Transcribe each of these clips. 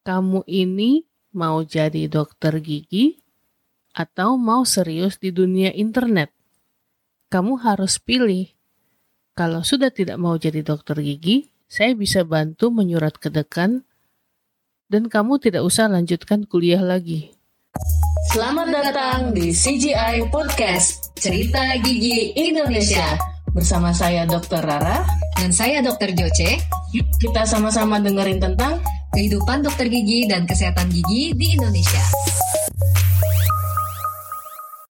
Kamu ini mau jadi dokter gigi atau mau serius di dunia internet? Kamu harus pilih. Kalau sudah tidak mau jadi dokter gigi, saya bisa bantu menyurat ke dekan dan kamu tidak usah lanjutkan kuliah lagi. Selamat datang di CGI Podcast Cerita Gigi Indonesia Bersama saya Dr. Rara Dan saya Dr. Joce Yuk kita sama-sama dengerin tentang Kehidupan dokter gigi dan kesehatan gigi di Indonesia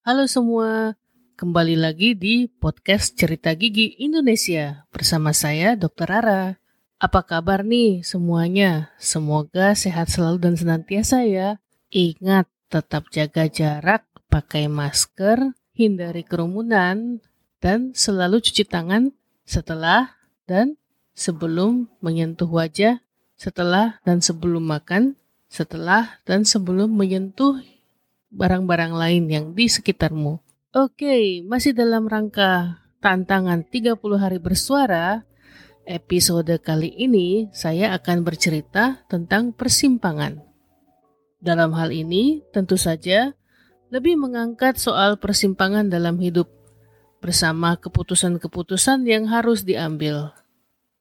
Halo semua, kembali lagi di podcast Cerita Gigi Indonesia Bersama saya Dr. Rara Apa kabar nih semuanya? Semoga sehat selalu dan senantiasa ya Ingat, tetap jaga jarak, pakai masker, hindari kerumunan, dan selalu cuci tangan setelah dan sebelum menyentuh wajah, setelah dan sebelum makan, setelah dan sebelum menyentuh barang-barang lain yang di sekitarmu. Oke, masih dalam rangka tantangan 30 hari bersuara, episode kali ini saya akan bercerita tentang persimpangan. Dalam hal ini, tentu saja lebih mengangkat soal persimpangan dalam hidup bersama keputusan-keputusan yang harus diambil.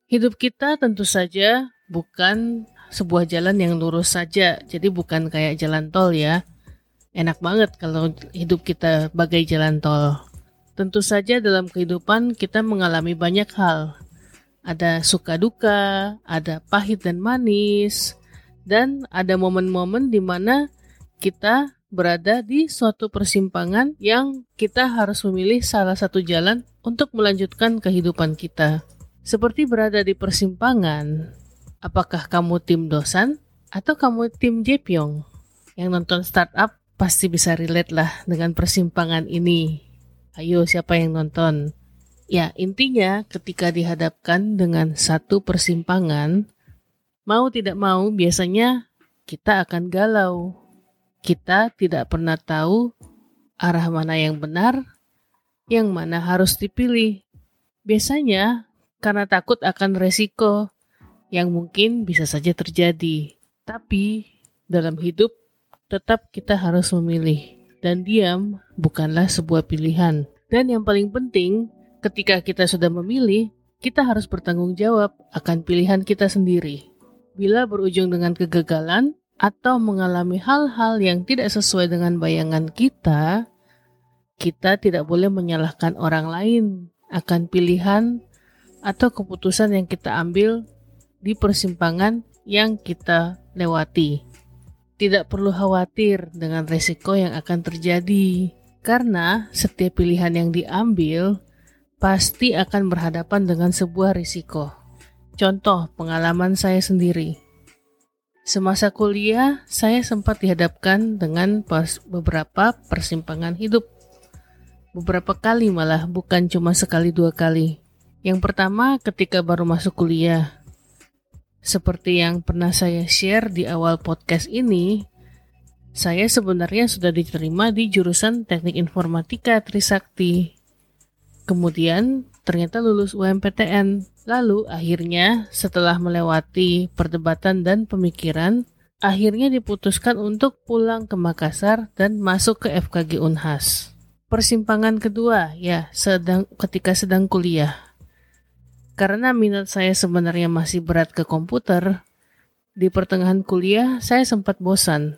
Hidup kita tentu saja bukan sebuah jalan yang lurus saja, jadi bukan kayak jalan tol ya. Enak banget kalau hidup kita bagai jalan tol. Tentu saja dalam kehidupan kita mengalami banyak hal. Ada suka duka, ada pahit dan manis, dan ada momen-momen di mana kita berada di suatu persimpangan yang kita harus memilih salah satu jalan untuk melanjutkan kehidupan kita. Seperti berada di persimpangan, apakah kamu tim dosan atau kamu tim Jepyong? Yang nonton startup pasti bisa relate lah dengan persimpangan ini. Ayo siapa yang nonton? Ya, intinya ketika dihadapkan dengan satu persimpangan, Mau tidak mau, biasanya kita akan galau. Kita tidak pernah tahu arah mana yang benar, yang mana harus dipilih. Biasanya karena takut akan resiko yang mungkin bisa saja terjadi. Tapi dalam hidup tetap kita harus memilih dan diam bukanlah sebuah pilihan. Dan yang paling penting, ketika kita sudah memilih, kita harus bertanggung jawab akan pilihan kita sendiri bila berujung dengan kegagalan atau mengalami hal-hal yang tidak sesuai dengan bayangan kita, kita tidak boleh menyalahkan orang lain akan pilihan atau keputusan yang kita ambil di persimpangan yang kita lewati. Tidak perlu khawatir dengan resiko yang akan terjadi, karena setiap pilihan yang diambil pasti akan berhadapan dengan sebuah risiko. Contoh pengalaman saya sendiri. Semasa kuliah, saya sempat dihadapkan dengan beberapa persimpangan hidup. Beberapa kali malah, bukan cuma sekali dua kali. Yang pertama ketika baru masuk kuliah. Seperti yang pernah saya share di awal podcast ini, saya sebenarnya sudah diterima di jurusan Teknik Informatika Trisakti. Kemudian ternyata lulus UMPTN. Lalu akhirnya setelah melewati perdebatan dan pemikiran, akhirnya diputuskan untuk pulang ke Makassar dan masuk ke FKG Unhas. Persimpangan kedua, ya, sedang ketika sedang kuliah. Karena minat saya sebenarnya masih berat ke komputer, di pertengahan kuliah saya sempat bosan.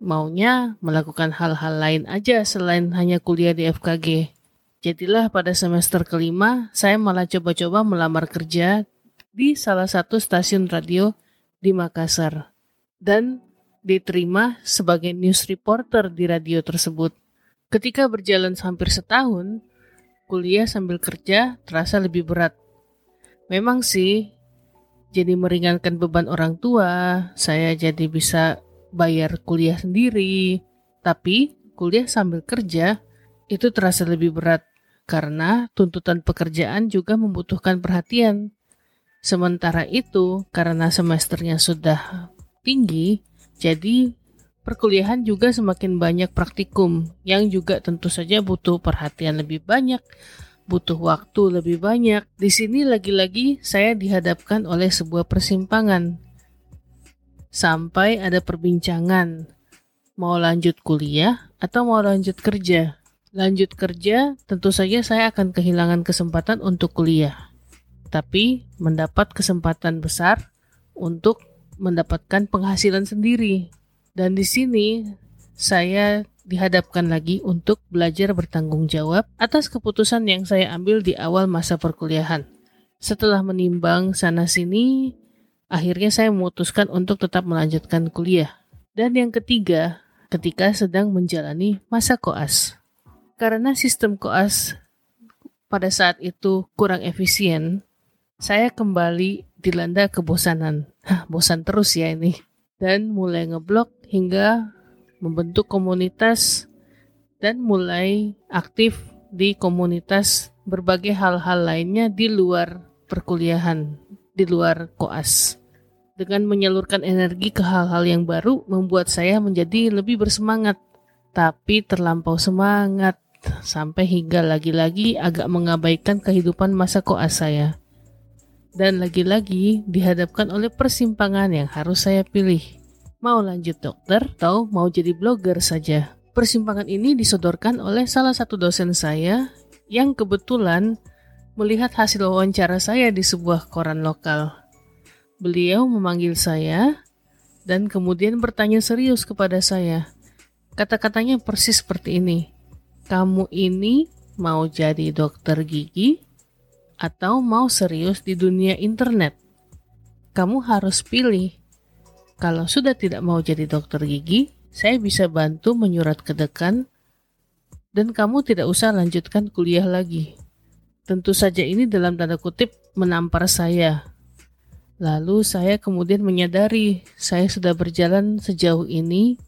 Maunya melakukan hal-hal lain aja selain hanya kuliah di FKG. Jadilah pada semester kelima, saya malah coba-coba melamar kerja di salah satu stasiun radio di Makassar dan diterima sebagai news reporter di radio tersebut. Ketika berjalan hampir setahun, kuliah sambil kerja terasa lebih berat. Memang sih, jadi meringankan beban orang tua, saya jadi bisa bayar kuliah sendiri. Tapi kuliah sambil kerja itu terasa lebih berat karena tuntutan pekerjaan juga membutuhkan perhatian. Sementara itu, karena semesternya sudah tinggi, jadi perkuliahan juga semakin banyak praktikum yang juga tentu saja butuh perhatian lebih banyak, butuh waktu lebih banyak. Di sini lagi-lagi saya dihadapkan oleh sebuah persimpangan. sampai ada perbincangan mau lanjut kuliah atau mau lanjut kerja. Lanjut kerja, tentu saja saya akan kehilangan kesempatan untuk kuliah. Tapi mendapat kesempatan besar untuk mendapatkan penghasilan sendiri. Dan di sini saya dihadapkan lagi untuk belajar bertanggung jawab atas keputusan yang saya ambil di awal masa perkuliahan. Setelah menimbang sana-sini, akhirnya saya memutuskan untuk tetap melanjutkan kuliah. Dan yang ketiga, ketika sedang menjalani masa koas. Karena sistem koas pada saat itu kurang efisien, saya kembali dilanda kebosanan. Hah, bosan terus ya ini. Dan mulai ngeblok hingga membentuk komunitas dan mulai aktif di komunitas berbagai hal-hal lainnya di luar perkuliahan, di luar koas. Dengan menyalurkan energi ke hal-hal yang baru membuat saya menjadi lebih bersemangat, tapi terlampau semangat sampai hingga lagi-lagi agak mengabaikan kehidupan masa koas saya. Dan lagi-lagi dihadapkan oleh persimpangan yang harus saya pilih. Mau lanjut dokter atau mau jadi blogger saja. Persimpangan ini disodorkan oleh salah satu dosen saya yang kebetulan melihat hasil wawancara saya di sebuah koran lokal. Beliau memanggil saya dan kemudian bertanya serius kepada saya. Kata-katanya persis seperti ini kamu ini mau jadi dokter gigi atau mau serius di dunia internet? Kamu harus pilih. Kalau sudah tidak mau jadi dokter gigi, saya bisa bantu menyurat ke dekan dan kamu tidak usah lanjutkan kuliah lagi. Tentu saja ini dalam tanda kutip menampar saya. Lalu saya kemudian menyadari saya sudah berjalan sejauh ini,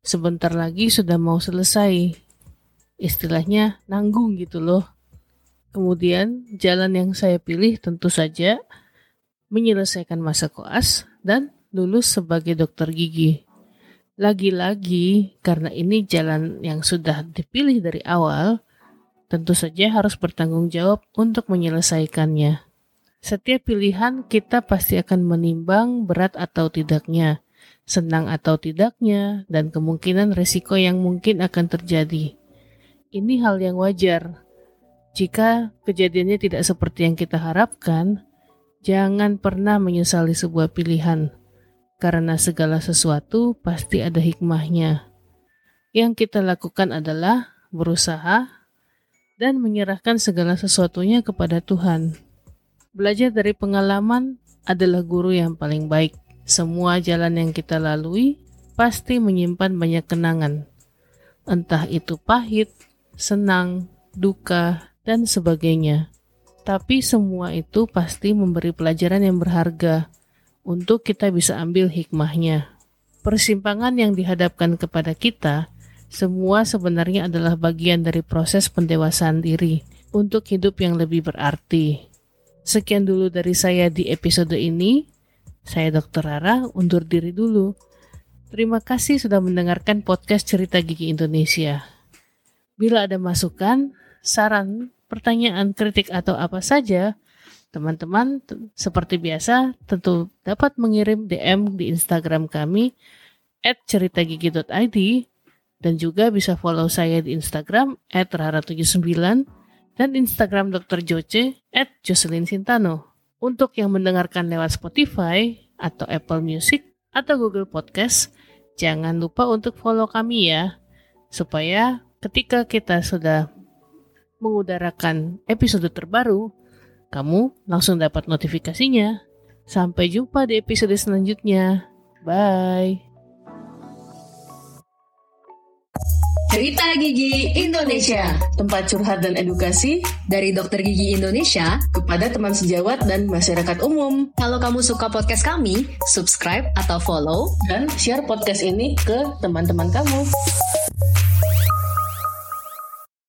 sebentar lagi sudah mau selesai istilahnya nanggung gitu loh. Kemudian jalan yang saya pilih tentu saja menyelesaikan masa koas dan lulus sebagai dokter gigi. Lagi-lagi karena ini jalan yang sudah dipilih dari awal, tentu saja harus bertanggung jawab untuk menyelesaikannya. Setiap pilihan kita pasti akan menimbang berat atau tidaknya, senang atau tidaknya, dan kemungkinan resiko yang mungkin akan terjadi. Ini hal yang wajar. Jika kejadiannya tidak seperti yang kita harapkan, jangan pernah menyesali sebuah pilihan, karena segala sesuatu pasti ada hikmahnya. Yang kita lakukan adalah berusaha dan menyerahkan segala sesuatunya kepada Tuhan. Belajar dari pengalaman adalah guru yang paling baik. Semua jalan yang kita lalui pasti menyimpan banyak kenangan, entah itu pahit senang, duka, dan sebagainya. Tapi semua itu pasti memberi pelajaran yang berharga untuk kita bisa ambil hikmahnya. Persimpangan yang dihadapkan kepada kita semua sebenarnya adalah bagian dari proses pendewasaan diri untuk hidup yang lebih berarti. Sekian dulu dari saya di episode ini. Saya Dr. Rara, undur diri dulu. Terima kasih sudah mendengarkan podcast Cerita Gigi Indonesia. Bila ada masukan, saran, pertanyaan, kritik atau apa saja, teman-teman seperti biasa tentu dapat mengirim DM di Instagram kami ceritagigi.id dan juga bisa follow saya di Instagram @rara79 dan Instagram Dr. Joce Sintano. Untuk yang mendengarkan lewat Spotify atau Apple Music atau Google Podcast, jangan lupa untuk follow kami ya, supaya ketika kita sudah mengudarakan episode terbaru, kamu langsung dapat notifikasinya. Sampai jumpa di episode selanjutnya. Bye. Cerita Gigi Indonesia, tempat curhat dan edukasi dari Dokter Gigi Indonesia kepada teman sejawat dan masyarakat umum. Kalau kamu suka podcast kami, subscribe atau follow dan share podcast ini ke teman-teman kamu.